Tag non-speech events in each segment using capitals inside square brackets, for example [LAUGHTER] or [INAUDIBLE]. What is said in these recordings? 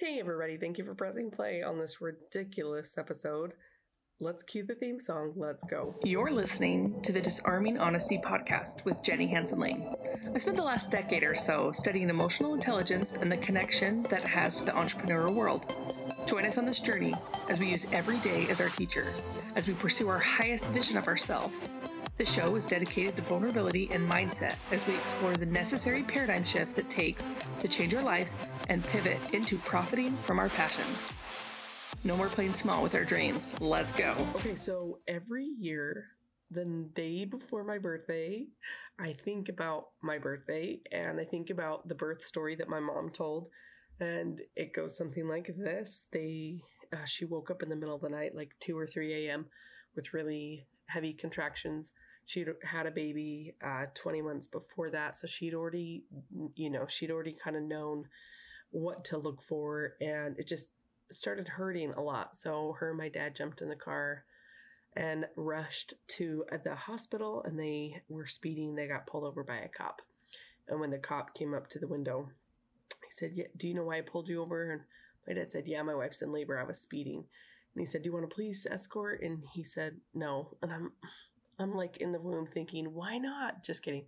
Hey, everybody, thank you for pressing play on this ridiculous episode. Let's cue the theme song. Let's go. You're listening to the Disarming Honesty podcast with Jenny Hansen Lane. I spent the last decade or so studying emotional intelligence and the connection that it has to the entrepreneurial world. Join us on this journey as we use every day as our teacher, as we pursue our highest vision of ourselves. The show is dedicated to vulnerability and mindset as we explore the necessary paradigm shifts it takes to change our lives and pivot into profiting from our passions. No more playing small with our dreams. Let's go. Okay, so every year, the day before my birthday, I think about my birthday and I think about the birth story that my mom told. And it goes something like this. They uh, she woke up in the middle of the night, like 2 or 3 a.m., with really heavy contractions she'd had a baby uh, 20 months before that so she'd already you know she'd already kind of known what to look for and it just started hurting a lot. So her and my dad jumped in the car and rushed to the hospital and they were speeding. They got pulled over by a cop. And when the cop came up to the window he said yeah, do you know why i pulled you over? And my dad said yeah my wife's in labor. I was speeding. And he said do you want a police escort? And he said no. And i'm I'm like in the room thinking, why not? Just kidding.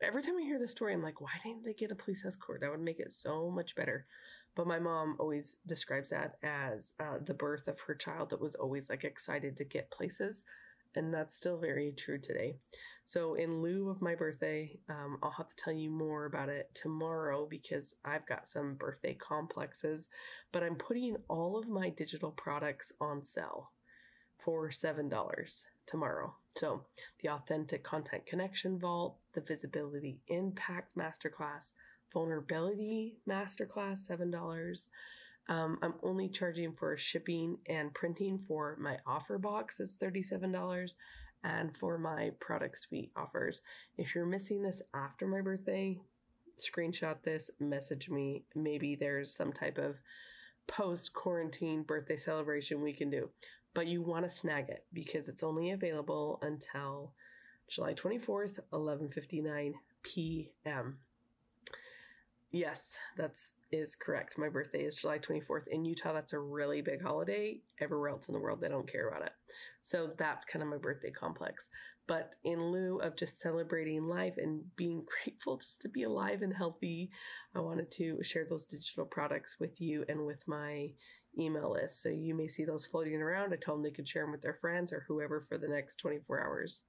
Every time I hear the story, I'm like, why didn't they get a police escort? That would make it so much better. But my mom always describes that as uh, the birth of her child that was always like excited to get places. And that's still very true today. So, in lieu of my birthday, um, I'll have to tell you more about it tomorrow because I've got some birthday complexes. But I'm putting all of my digital products on sale for $7 tomorrow. So, the Authentic Content Connection Vault, the Visibility Impact Masterclass, Vulnerability Masterclass, $7. Um, I'm only charging for shipping and printing for my offer box, it's $37. And for my product suite offers. If you're missing this after my birthday, screenshot this, message me. Maybe there's some type of post quarantine birthday celebration we can do but you want to snag it because it's only available until July 24th, 11:59 p.m. Yes, that's is correct. My birthday is July 24th. In Utah, that's a really big holiday. Everywhere else in the world, they don't care about it. So that's kind of my birthday complex. But in lieu of just celebrating life and being [LAUGHS] grateful just to be alive and healthy, I wanted to share those digital products with you and with my email list. So you may see those floating around. I told them they could share them with their friends or whoever for the next 24 hours.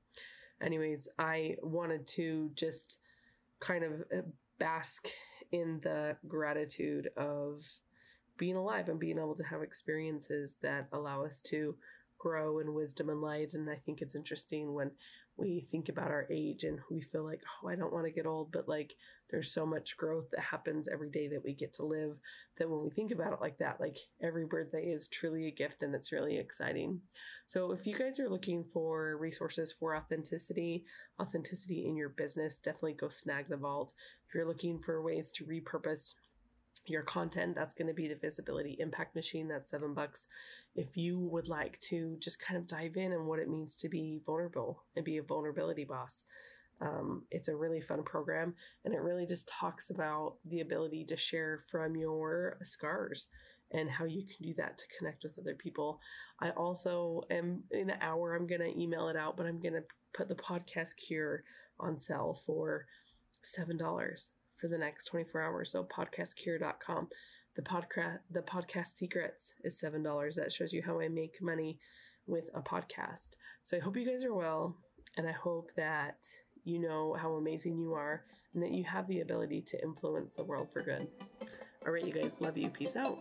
Anyways, I wanted to just kind of uh, bask in the gratitude of being alive and being able to have experiences that allow us to grow in wisdom and light. And I think it's interesting when we think about our age and we feel like, oh, I don't want to get old, but like there's so much growth that happens every day that we get to live that when we think about it like that, like every birthday is truly a gift and it's really exciting. So if you guys are looking for resources for authenticity, authenticity in your business, definitely go snag the vault. If you're looking for ways to repurpose your content that's going to be the visibility impact machine that's seven bucks. If you would like to just kind of dive in and what it means to be vulnerable and be a vulnerability boss um, it's a really fun program and it really just talks about the ability to share from your scars and how you can do that to connect with other people. I also am in an hour i'm going to email it out but i'm going to put the podcast cure on sale for seven dollars for the next 24 hours. So podcastcure.com. The podcast the podcast secrets is seven dollars. That shows you how I make money with a podcast. So I hope you guys are well and I hope that you know how amazing you are and that you have the ability to influence the world for good. All right, you guys, love you. Peace out.